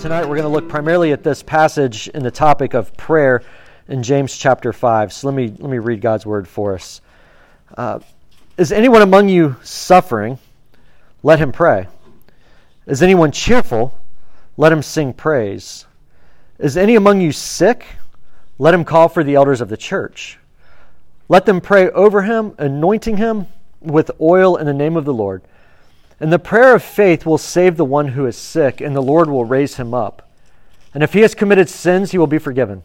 tonight we're going to look primarily at this passage in the topic of prayer in James chapter 5. So let me, let me read God's word for us. Uh, is anyone among you suffering? Let him pray. Is anyone cheerful? Let him sing praise. Is any among you sick? Let him call for the elders of the church. Let them pray over him, anointing him with oil in the name of the Lord. And the prayer of faith will save the one who is sick, and the Lord will raise him up. And if he has committed sins, he will be forgiven.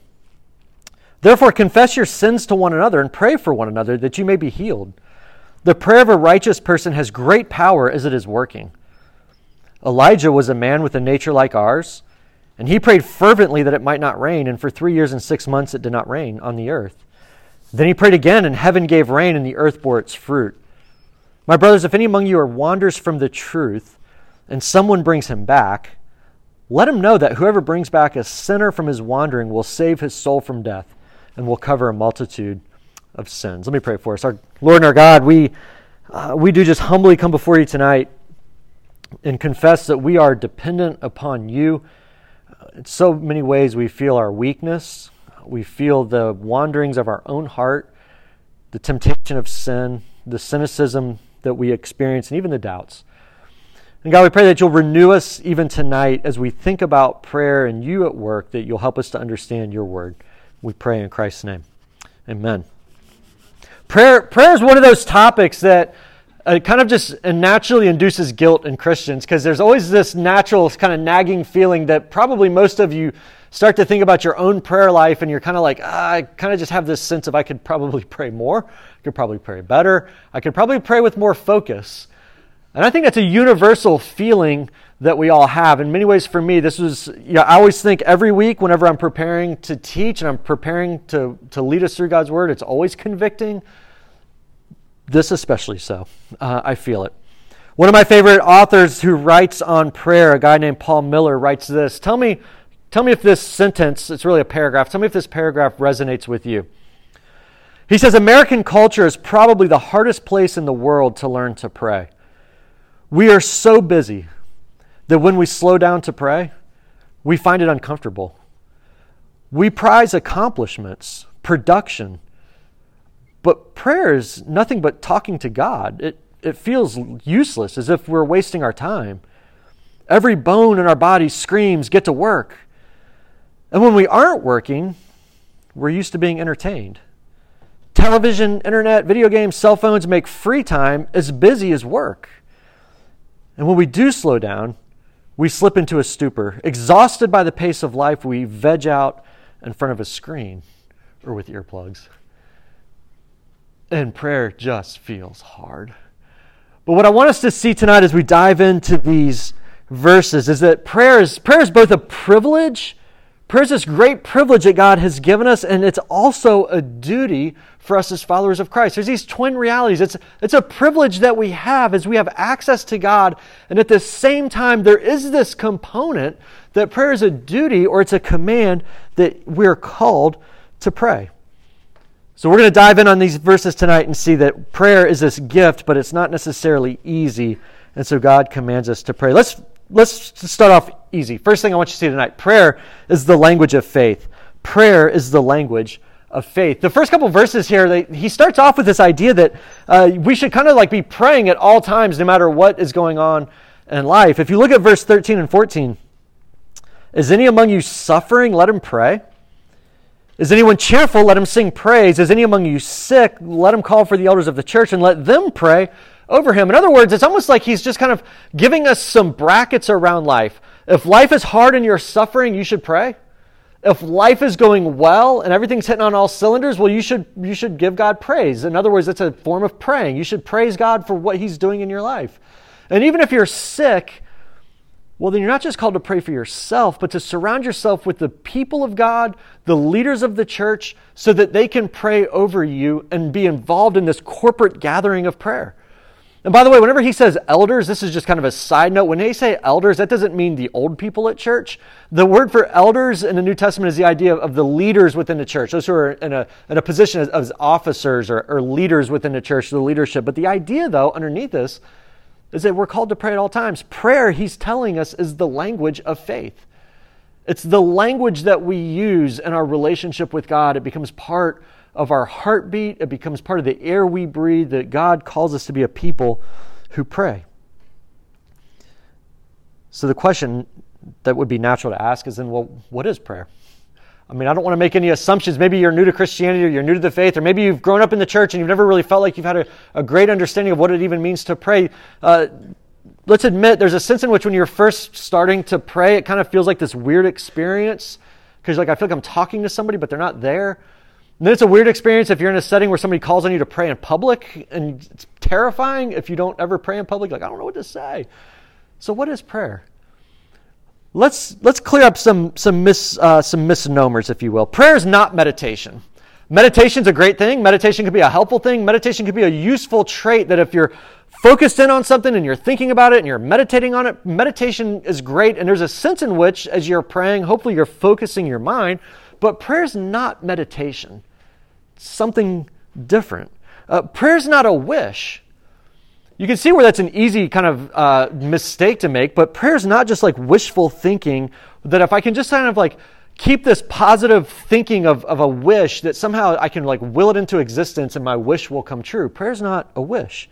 Therefore, confess your sins to one another and pray for one another that you may be healed. The prayer of a righteous person has great power as it is working. Elijah was a man with a nature like ours, and he prayed fervently that it might not rain, and for three years and six months it did not rain on the earth. Then he prayed again, and heaven gave rain, and the earth bore its fruit. My brothers, if any among you are wanders from the truth, and someone brings him back, let him know that whoever brings back a sinner from his wandering will save his soul from death and will cover a multitude of sins. Let me pray for us. Our Lord and our God, we, uh, we do just humbly come before you tonight and confess that we are dependent upon you. In so many ways, we feel our weakness, we feel the wanderings of our own heart, the temptation of sin, the cynicism that we experience, and even the doubts. And God, we pray that you'll renew us even tonight as we think about prayer and you at work, that you'll help us to understand your word. We pray in Christ's name. Amen. Prayer, prayer is one of those topics that uh, kind of just naturally induces guilt in Christians because there's always this natural kind of nagging feeling that probably most of you start to think about your own prayer life and you're kind of like, ah, I kind of just have this sense of I could probably pray more could probably pray better. I could probably pray with more focus. And I think that's a universal feeling that we all have. In many ways, for me, this was, you know, I always think every week whenever I'm preparing to teach and I'm preparing to, to lead us through God's Word, it's always convicting. This especially so. Uh, I feel it. One of my favorite authors who writes on prayer, a guy named Paul Miller, writes this. Tell me, tell me if this sentence, it's really a paragraph, tell me if this paragraph resonates with you. He says American culture is probably the hardest place in the world to learn to pray. We are so busy that when we slow down to pray, we find it uncomfortable. We prize accomplishments, production, but prayer is nothing but talking to God. It, it feels useless, as if we're wasting our time. Every bone in our body screams, get to work. And when we aren't working, we're used to being entertained. Television, internet, video games, cell phones make free time as busy as work. And when we do slow down, we slip into a stupor. Exhausted by the pace of life, we veg out in front of a screen or with earplugs. And prayer just feels hard. But what I want us to see tonight as we dive into these verses is that prayer is, prayer is both a privilege Prayer is this great privilege that God has given us, and it's also a duty for us as followers of Christ. There's these twin realities. It's, it's a privilege that we have as we have access to God, and at the same time, there is this component that prayer is a duty or it's a command that we're called to pray. So we're going to dive in on these verses tonight and see that prayer is this gift, but it's not necessarily easy, and so God commands us to pray. Let's let's start off easy. First thing I want you to see tonight prayer is the language of faith. Prayer is the language of faith. The first couple verses here, they, he starts off with this idea that uh, we should kind of like be praying at all times, no matter what is going on in life. If you look at verse 13 and 14, is any among you suffering? Let him pray. Is anyone cheerful? Let him sing praise. Is any among you sick? Let him call for the elders of the church and let them pray over him. In other words, it's almost like he's just kind of giving us some brackets around life. If life is hard and you're suffering, you should pray. If life is going well and everything's hitting on all cylinders, well, you should, you should give God praise. In other words, it's a form of praying. You should praise God for what He's doing in your life. And even if you're sick, well, then you're not just called to pray for yourself, but to surround yourself with the people of God, the leaders of the church, so that they can pray over you and be involved in this corporate gathering of prayer. And by the way, whenever he says elders, this is just kind of a side note. When they say elders, that doesn't mean the old people at church. The word for elders in the New Testament is the idea of the leaders within the church, those who are in a, in a position as, as officers or, or leaders within the church, the leadership. But the idea, though, underneath this, is that we're called to pray at all times. Prayer, he's telling us, is the language of faith. It's the language that we use in our relationship with God. It becomes part of our heartbeat, it becomes part of the air we breathe, that God calls us to be a people who pray. So the question that would be natural to ask is then, well, what is prayer? I mean, I don't want to make any assumptions. Maybe you're new to Christianity or you're new to the faith, or maybe you've grown up in the church and you've never really felt like you've had a, a great understanding of what it even means to pray. Uh, let's admit there's a sense in which when you're first starting to pray, it kind of feels like this weird experience because like I feel like I'm talking to somebody, but they're not there. And then it's a weird experience if you're in a setting where somebody calls on you to pray in public, and it's terrifying if you don't ever pray in public. Like I don't know what to say. So what is prayer? Let's let's clear up some some mis, uh, some misnomers, if you will. Prayer is not meditation. Meditation is a great thing. Meditation could be a helpful thing. Meditation could be a useful trait that if you're focused in on something and you're thinking about it and you're meditating on it, meditation is great. And there's a sense in which, as you're praying, hopefully you're focusing your mind. But prayer is not meditation. It's something different. Uh, is not a wish. You can see where that's an easy kind of uh, mistake to make, but prayer is not just like wishful thinking that if I can just kind of like keep this positive thinking of, of a wish that somehow I can like will it into existence and my wish will come true. Prayer is not a wish.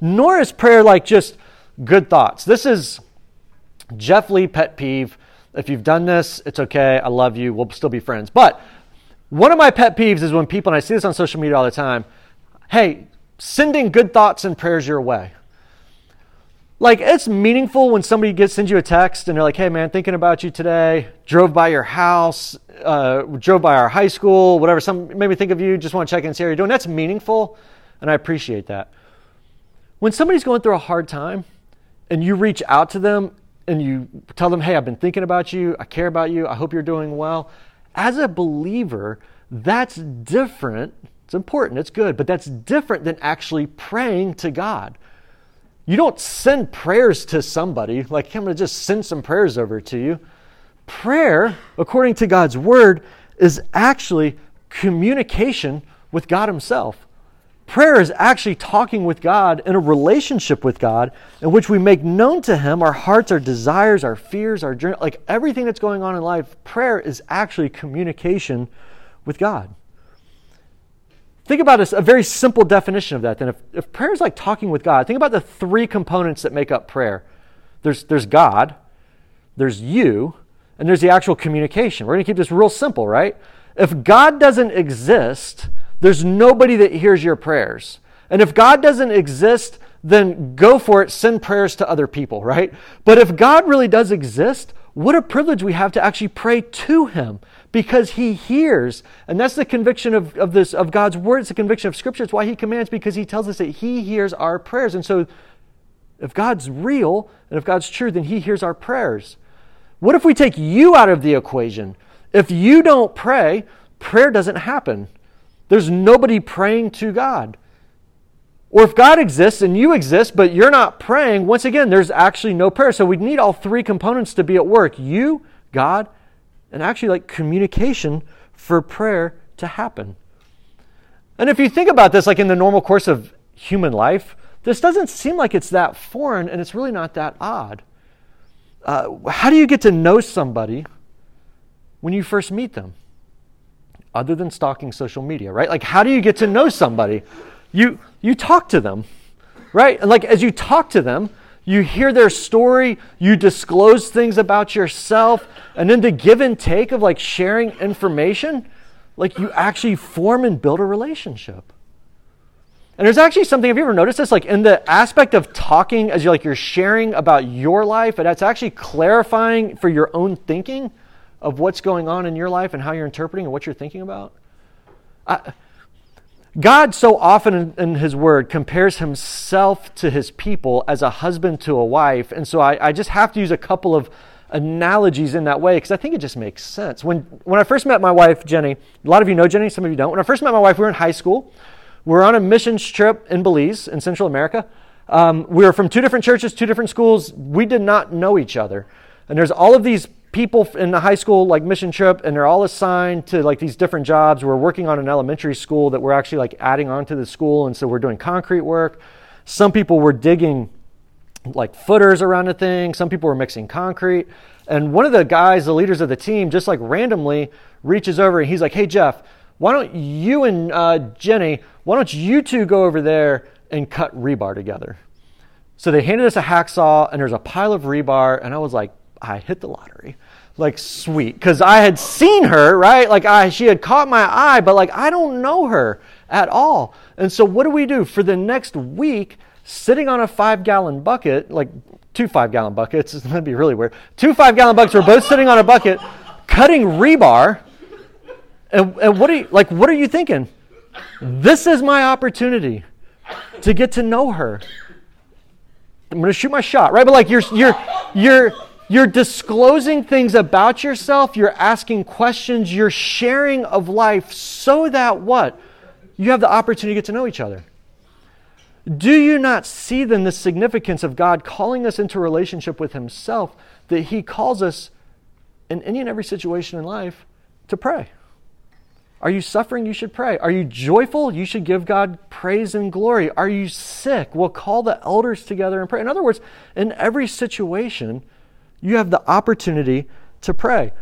Nor is prayer like just good thoughts. This is Jeff Lee pet peeve. If you've done this, it's okay. I love you. We'll still be friends. But one of my pet peeves is when people, and I see this on social media all the time, hey, sending good thoughts and prayers your way. Like it's meaningful when somebody gets sends you a text and they're like, "Hey man, thinking about you today. Drove by your house, uh, drove by our high school, whatever. Some made me think of you. Just want to check in and see how you're doing." That's meaningful, and I appreciate that. When somebody's going through a hard time, and you reach out to them and you tell them, "Hey, I've been thinking about you. I care about you. I hope you're doing well." As a believer, that's different it's important, it's good, but that's different than actually praying to God. You don't send prayers to somebody, like, I'm going to just send some prayers over to you. Prayer, according to God's word, is actually communication with God Himself. Prayer is actually talking with God in a relationship with God in which we make known to Him our hearts, our desires, our fears, our journey, like everything that's going on in life. Prayer is actually communication with God. Think about a, a very simple definition of that. Then, if, if prayer is like talking with God, think about the three components that make up prayer. There's, there's God, there's you, and there's the actual communication. We're going to keep this real simple, right? If God doesn't exist, there's nobody that hears your prayers. And if God doesn't exist, then go for it, send prayers to other people, right? But if God really does exist, what a privilege we have to actually pray to Him because he hears. And that's the conviction of, of, this, of God's word. It's the conviction of Scripture. It's why he commands, because he tells us that he hears our prayers. And so, if God's real and if God's true, then he hears our prayers. What if we take you out of the equation? If you don't pray, prayer doesn't happen. There's nobody praying to God. Or if God exists and you exist, but you're not praying, once again, there's actually no prayer. So we need all three components to be at work you, God, and actually like communication for prayer to happen. And if you think about this, like in the normal course of human life, this doesn't seem like it's that foreign and it's really not that odd. Uh, how do you get to know somebody when you first meet them? Other than stalking social media, right? Like, how do you get to know somebody? You, you talk to them, right? And like, as you talk to them, you hear their story, you disclose things about yourself, and then the give and take of like sharing information, like you actually form and build a relationship. And there's actually something, have you ever noticed this? Like in the aspect of talking as you're like you're sharing about your life, and that's actually clarifying for your own thinking of what's going on in your life and how you're interpreting and what you're thinking about. I, God, so often in, in, His Word, compares Himself to His people as a husband to a wife. And so I, I just have to use a couple of analogies in that way because I think it just makes sense. When, when I first met my wife, Jenny, a lot of you know Jenny, some of you don't. When I first met my wife, we were in high school. We were on a missions trip in Belize, in Central America. Um, we were from two different churches, two different schools. We did not know each other. And there's all of these people in the high school like mission trip and they're all assigned to like these different jobs we're working on an elementary school that we're actually like adding on to the school and so we're doing concrete work some people were digging like footers around the thing some people were mixing concrete And one of the guys, the leaders of the team, just like randomly reaches over and he's like, Hey, Jeff, why don't you and uh, Jenny, why don't you two go over there and cut rebar together? So they handed us a hacksaw and there's a pile of rebar. And I was like, I hit the lottery. Like, sweet. Because I had seen her, right? Like, I, she had caught my eye, but like, I don't know her at all. And so what do we do? For the next week, sitting on a five gallon bucket, like two five gallon buckets, that'd be really weird. Two five gallon buckets, we're both sitting on a bucket, cutting rebar. And, and what are you, like, what are you thinking? This is my opportunity to get to know her. I'm to shoot my shot, right? But like you're you're you're you're disclosing things about yourself, you're asking questions, you're sharing of life so that what? You have the opportunity to get to know each other. Do you not see then the significance of God calling us into relationship with Himself that He calls us in any and every situation in life to pray? Are you suffering? You should pray. Are you joyful? You should give God praise and glory. Are you sick? We'll call the elders together and pray. In other words, in every situation, you have the opportunity to pray.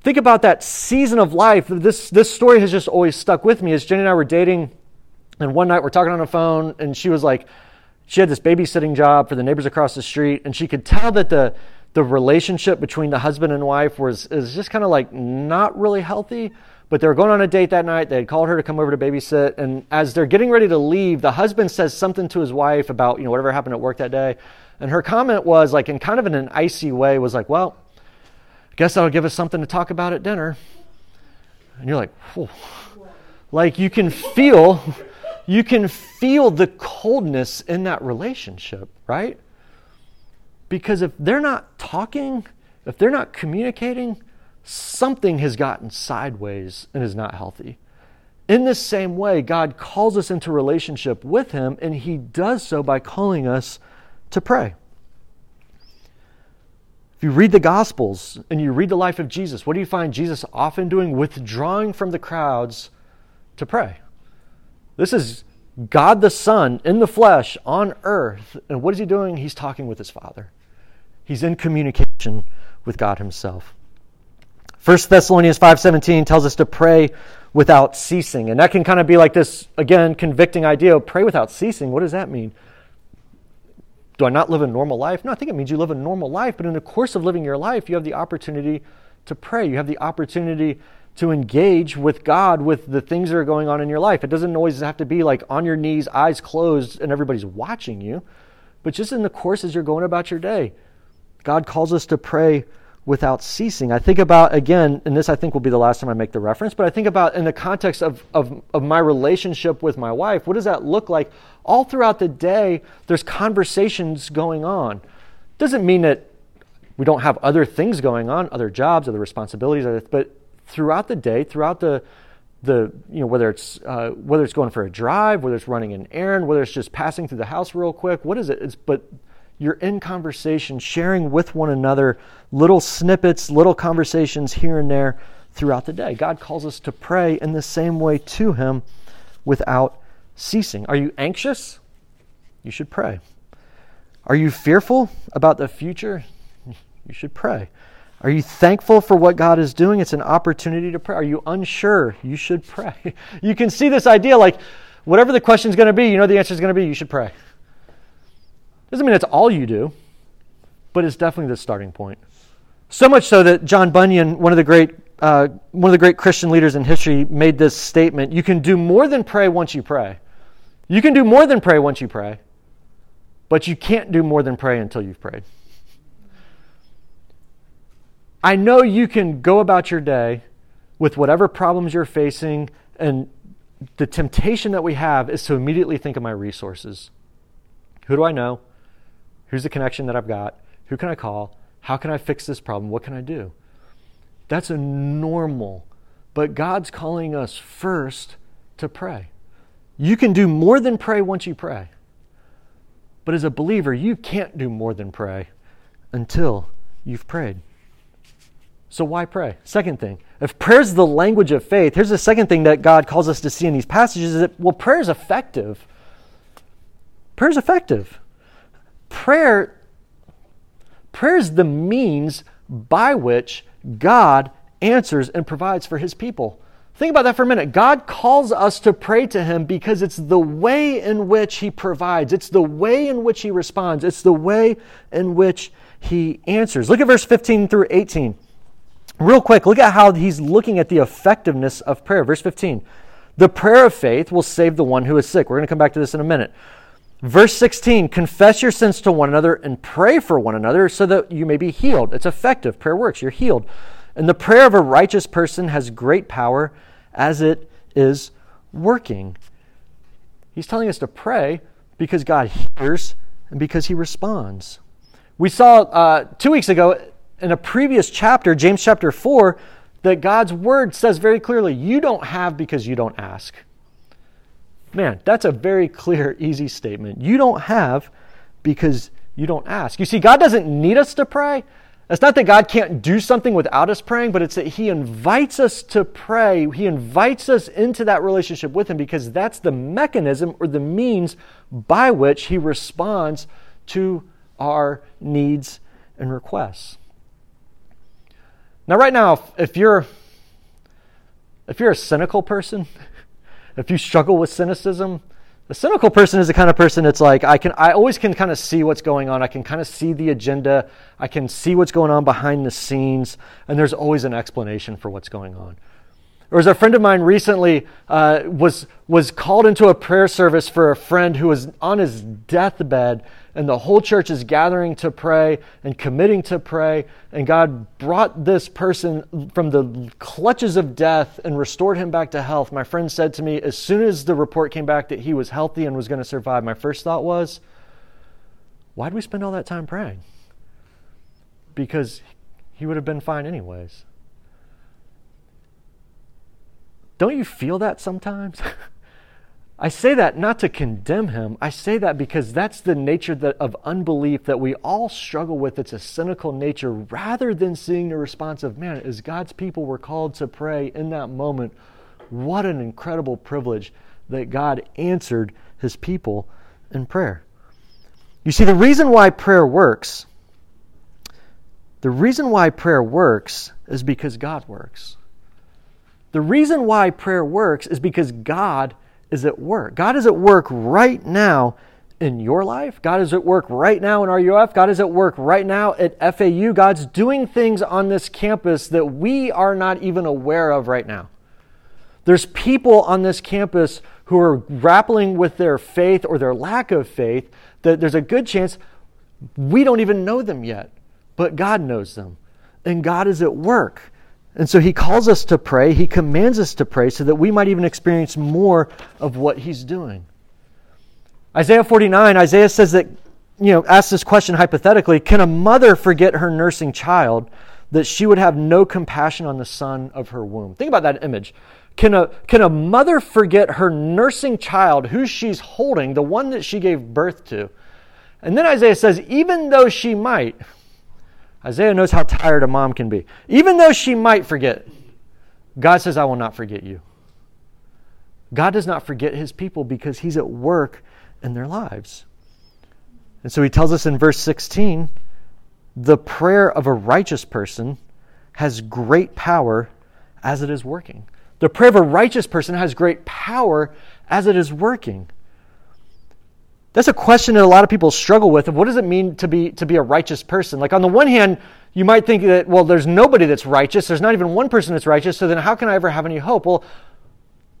Think about that season of life. This, this story has just always stuck with me. As Jenny and I were dating, and one night we're talking on the phone, and she was like, she had this babysitting job for the neighbors across the street, and she could tell that the, the relationship between the husband and wife was is just kind of like not really healthy but they were going on a date that night. They had called her to come over to babysit. And as they're getting ready to leave, the husband says something to his wife about, you know, whatever happened at work that day. And her comment was like, in kind of in an icy way, was like, well, I guess that'll give us something to talk about at dinner. And you're like, Whoa. like you can feel, you can feel the coldness in that relationship, right? Because if they're not talking, if they're not communicating, something has gotten sideways and is not healthy. In the same way, God calls us into relationship with Him, and He does so by calling us to pray. If you read the Gospels and you read the life of Jesus, what do you find Jesus often doing? Withdrawing from the crowds to pray. This is God the Son in the flesh on earth. And what is He doing? He's talking with His Father, He's in communication with God Himself. 1 Thessalonians 5:17 tells us to pray without ceasing. And that can kind of be like this again convicting idea pray without ceasing. What does that mean? Do I not live a normal life? No, I think it means you live a normal life, but in the course of living your life, you have the opportunity to pray. You have the opportunity to engage with God with the things that are going on in your life. It doesn't always have to be like on your knees, eyes closed, and everybody's watching you, but just in the course as you're going about your day. God calls us to pray without ceasing. I think about, again, and this I think will be the last time I make the reference, but I think about in the context of, of, of my relationship with my wife, what does that look like? All throughout the day, there's conversations going on. Doesn't mean that we don't have other things going on, other jobs, other responsibilities, but throughout the day, throughout the the you know whether it's uh, whether it's going for a drive, whether it's running an errand, whether it's just passing through the house real quick, what is it? It's but you're in conversation, sharing with one another little snippets, little conversations here and there throughout the day. God calls us to pray in the same way to Him without ceasing. Are you anxious? You should pray. Are you fearful about the future? You should pray. Are you thankful for what God is doing? It's an opportunity to pray. Are you unsure? You should pray. You can see this idea like whatever the question is going to be, you know the answer is going to be, you should pray. Doesn't mean that's all you do, but it's definitely the starting point. So much so that John Bunyan, one of the great uh, one of the great Christian leaders in history, made this statement: "You can do more than pray once you pray. You can do more than pray once you pray, but you can't do more than pray until you've prayed." I know you can go about your day with whatever problems you're facing, and the temptation that we have is to immediately think of my resources. Who do I know? Who's the connection that I've got? Who can I call? How can I fix this problem? What can I do? That's a normal. But God's calling us first to pray. You can do more than pray once you pray. But as a believer, you can't do more than pray until you've prayed. So why pray? Second thing, if prayer is the language of faith, here's the second thing that God calls us to see in these passages is that, well, prayer is effective. Prayer is effective prayer Prayer is the means by which God answers and provides for his people. Think about that for a minute. God calls us to pray to him because it's the way in which he provides, it's the way in which he responds, it's the way in which he answers. Look at verse 15 through 18. Real quick, look at how he's looking at the effectiveness of prayer. Verse 15. The prayer of faith will save the one who is sick. We're going to come back to this in a minute. Verse 16, confess your sins to one another and pray for one another so that you may be healed. It's effective. Prayer works. You're healed. And the prayer of a righteous person has great power as it is working. He's telling us to pray because God hears and because he responds. We saw uh, two weeks ago in a previous chapter, James chapter 4, that God's word says very clearly, you don't have because you don't ask. Man, that's a very clear, easy statement. You don't have because you don't ask. You see, God doesn't need us to pray. It's not that God can't do something without us praying, but it's that He invites us to pray. He invites us into that relationship with Him because that's the mechanism or the means by which He responds to our needs and requests. Now, right now, if you're if you're a cynical person, if you struggle with cynicism, the cynical person is the kind of person that's like, I can I always can kind of see what's going on. I can kind of see the agenda. I can see what's going on behind the scenes, and there's always an explanation for what's going on. There was a friend of mine recently uh, was was called into a prayer service for a friend who was on his deathbed, and the whole church is gathering to pray and committing to pray. And God brought this person from the clutches of death and restored him back to health. My friend said to me, as soon as the report came back that he was healthy and was going to survive, my first thought was, why'd we spend all that time praying? Because he would have been fine anyways. Don't you feel that sometimes? I say that not to condemn him. I say that because that's the nature that, of unbelief that we all struggle with. It's a cynical nature rather than seeing the response of, man, as God's people were called to pray in that moment, what an incredible privilege that God answered his people in prayer. You see, the reason why prayer works, the reason why prayer works is because God works. The reason why prayer works is because God is at work. God is at work right now in your life. God is at work right now in RUF. God is at work right now at FAU. God's doing things on this campus that we are not even aware of right now. There's people on this campus who are grappling with their faith or their lack of faith that there's a good chance we don't even know them yet, but God knows them. And God is at work. And so he calls us to pray, he commands us to pray so that we might even experience more of what he's doing. Isaiah 49, Isaiah says that, you know, asks this question hypothetically Can a mother forget her nursing child that she would have no compassion on the son of her womb? Think about that image. Can a, can a mother forget her nursing child, who she's holding, the one that she gave birth to? And then Isaiah says, even though she might, Isaiah knows how tired a mom can be. Even though she might forget, God says, I will not forget you. God does not forget his people because he's at work in their lives. And so he tells us in verse 16 the prayer of a righteous person has great power as it is working. The prayer of a righteous person has great power as it is working. That's a question that a lot of people struggle with of what does it mean to be to be a righteous person? Like on the one hand, you might think that well there's nobody that's righteous, there's not even one person that's righteous, so then how can I ever have any hope? Well,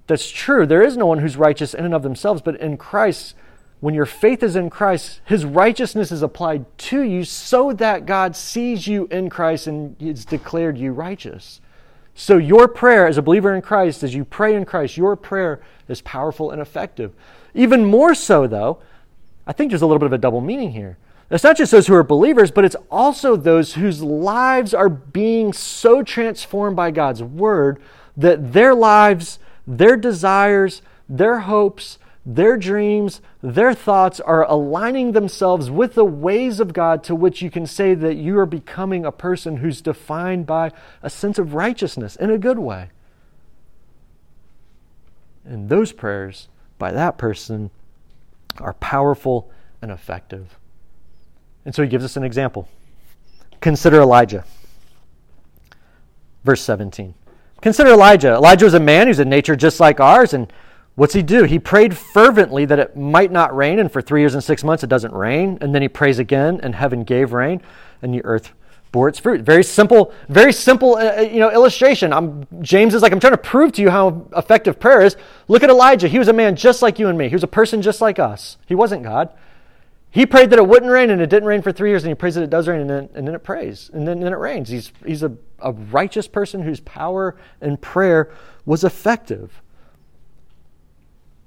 that's true. There is no one who's righteous in and of themselves, but in Christ, when your faith is in Christ, his righteousness is applied to you so that God sees you in Christ and has declared you righteous. So your prayer as a believer in Christ, as you pray in Christ, your prayer is powerful and effective. Even more so though, I think there's a little bit of a double meaning here. It's not just those who are believers, but it's also those whose lives are being so transformed by God's word that their lives, their desires, their hopes, their dreams, their thoughts are aligning themselves with the ways of God to which you can say that you are becoming a person who's defined by a sense of righteousness in a good way. And those prayers by that person are powerful and effective. And so he gives us an example. Consider Elijah. Verse 17. Consider Elijah. Elijah was a man who's in nature just like ours, and what's he do? He prayed fervently that it might not rain, and for three years and six months it doesn't rain, and then he prays again, and heaven gave rain, and the earth bore its fruit. Very simple, very simple, uh, uh, you know, illustration. I'm, James is like, I'm trying to prove to you how effective prayer is. Look at Elijah. He was a man just like you and me. He was a person just like us. He wasn't God. He prayed that it wouldn't rain, and it didn't rain for three years, and he prays that it does rain, and then, and then it prays, and then, and then it rains. He's, he's a, a righteous person whose power and prayer was effective.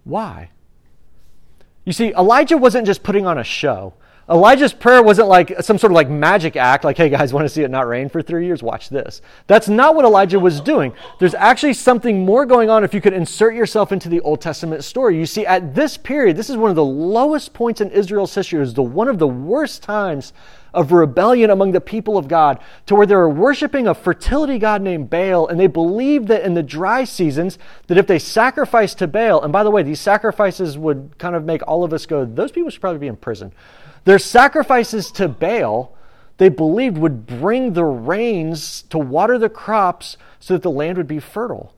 Why? You see, Elijah wasn't just putting on a show. Elijah's prayer wasn't like some sort of like magic act, like, hey guys, want to see it not rain for three years? Watch this. That's not what Elijah was doing. There's actually something more going on if you could insert yourself into the Old Testament story. You see, at this period, this is one of the lowest points in Israel's history. It was the one of the worst times of rebellion among the people of God to where they were worshiping a fertility god named Baal, and they believed that in the dry seasons, that if they sacrificed to Baal, and by the way, these sacrifices would kind of make all of us go, those people should probably be in prison. Their sacrifices to Baal, they believed, would bring the rains to water the crops so that the land would be fertile.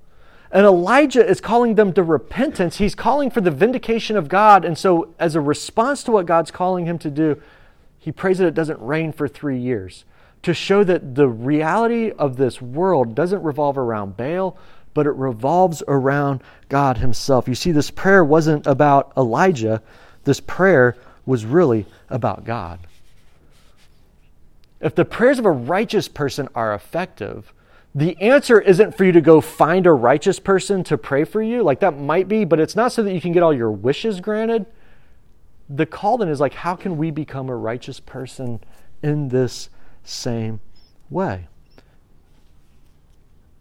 And Elijah is calling them to repentance. He's calling for the vindication of God. And so, as a response to what God's calling him to do, he prays that it doesn't rain for three years to show that the reality of this world doesn't revolve around Baal, but it revolves around God Himself. You see, this prayer wasn't about Elijah, this prayer was really about God. If the prayers of a righteous person are effective, the answer isn't for you to go find a righteous person to pray for you. Like that might be, but it's not so that you can get all your wishes granted. The call then is like, how can we become a righteous person in this same way?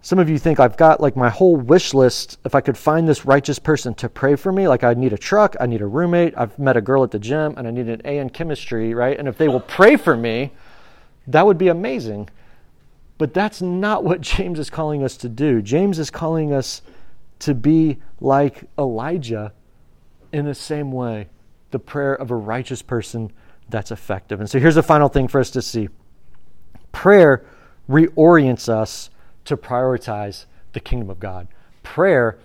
Some of you think I've got like my whole wish list. If I could find this righteous person to pray for me, like I need a truck, I need a roommate, I've met a girl at the gym, and I need an A in chemistry, right? And if they will pray for me, that would be amazing. But that's not what James is calling us to do. James is calling us to be like Elijah in the same way the prayer of a righteous person that's effective. And so here's the final thing for us to see prayer reorients us to prioritize the kingdom of God. Prayer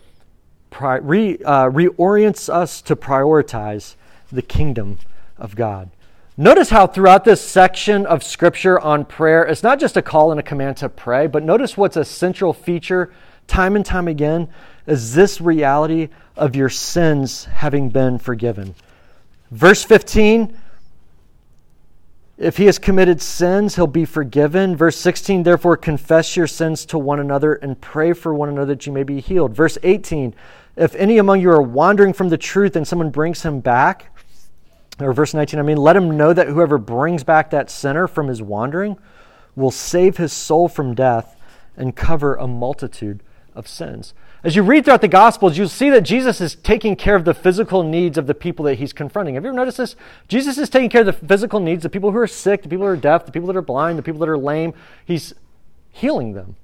pri- re, uh, reorients us to prioritize the kingdom of God. Notice how throughout this section of scripture on prayer, it's not just a call and a command to pray, but notice what's a central feature time and time again is this reality of your sins having been forgiven. Verse 15 if he has committed sins, he'll be forgiven. Verse 16, therefore confess your sins to one another and pray for one another that you may be healed. Verse 18, if any among you are wandering from the truth and someone brings him back, or verse 19, I mean, let him know that whoever brings back that sinner from his wandering will save his soul from death and cover a multitude of sins. As you read throughout the Gospels, you'll see that Jesus is taking care of the physical needs of the people that he's confronting. Have you ever noticed this? Jesus is taking care of the physical needs of people who are sick, the people who are deaf, the people that are blind, the people that are lame. He's healing them.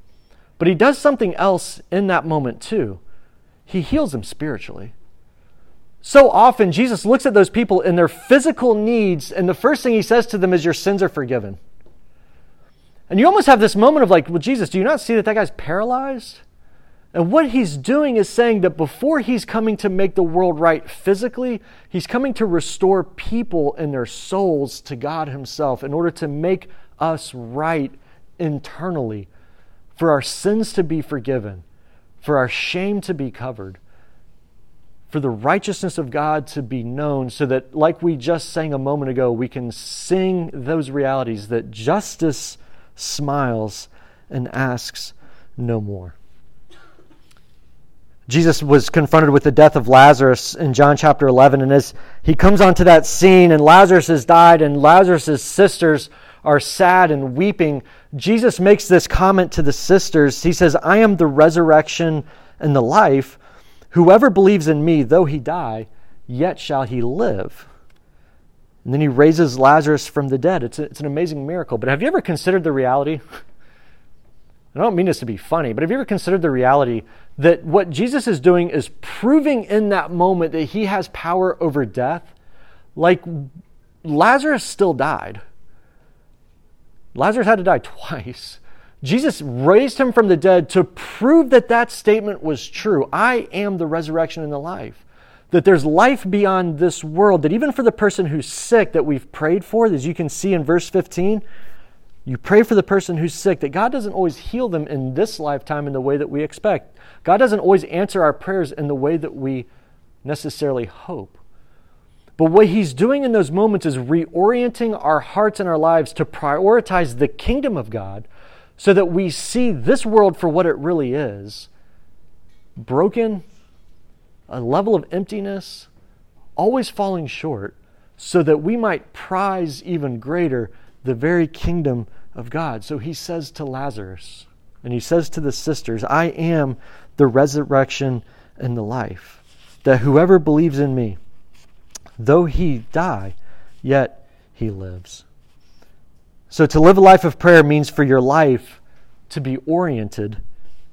But he does something else in that moment too. He heals them spiritually. So often, Jesus looks at those people in their physical needs, and the first thing he says to them is, Your sins are forgiven. And you almost have this moment of like, Well, Jesus, do you not see that that guy's paralyzed? And what he's doing is saying that before he's coming to make the world right physically, he's coming to restore people and their souls to God himself in order to make us right internally, for our sins to be forgiven, for our shame to be covered, for the righteousness of God to be known, so that, like we just sang a moment ago, we can sing those realities that justice smiles and asks no more. Jesus was confronted with the death of Lazarus in John chapter 11. And as he comes onto that scene, and Lazarus has died, and Lazarus' sisters are sad and weeping, Jesus makes this comment to the sisters. He says, I am the resurrection and the life. Whoever believes in me, though he die, yet shall he live. And then he raises Lazarus from the dead. It's, a, it's an amazing miracle. But have you ever considered the reality? I don't mean this to be funny, but have you ever considered the reality that what Jesus is doing is proving in that moment that he has power over death? Like Lazarus still died. Lazarus had to die twice. Jesus raised him from the dead to prove that that statement was true. I am the resurrection and the life. That there's life beyond this world, that even for the person who's sick that we've prayed for, as you can see in verse 15, you pray for the person who's sick, that God doesn't always heal them in this lifetime in the way that we expect. God doesn't always answer our prayers in the way that we necessarily hope. But what He's doing in those moments is reorienting our hearts and our lives to prioritize the kingdom of God so that we see this world for what it really is broken, a level of emptiness, always falling short, so that we might prize even greater the very kingdom of God. So he says to Lazarus, and he says to the sisters, I am the resurrection and the life, that whoever believes in me, though he die, yet he lives. So, to live a life of prayer means for your life to be oriented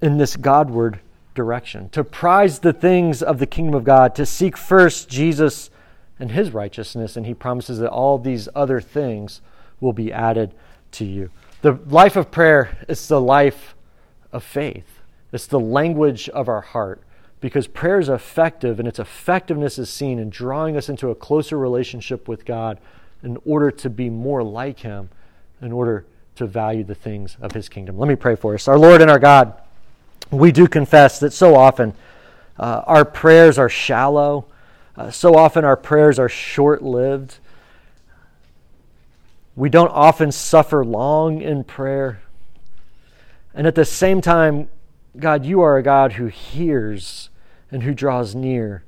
in this Godward direction, to prize the things of the kingdom of God, to seek first Jesus and his righteousness, and he promises that all these other things will be added to you. The life of prayer is the life of faith, it's the language of our heart. Because prayer is effective, and its effectiveness is seen in drawing us into a closer relationship with God in order to be more like Him in order to value the things of his kingdom. Let me pray for us. Our Lord and our God, we do confess that so often uh, our prayers are shallow, uh, so often our prayers are short lived. We don't often suffer long in prayer. And at the same time, God, you are a God who hears and who draws near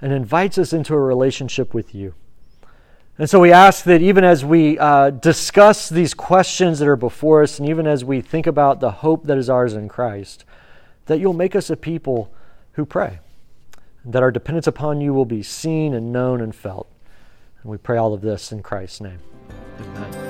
and invites us into a relationship with you. And so we ask that even as we uh, discuss these questions that are before us, and even as we think about the hope that is ours in Christ, that you'll make us a people who pray, that our dependence upon you will be seen and known and felt. And we pray all of this in Christ's name. Amen.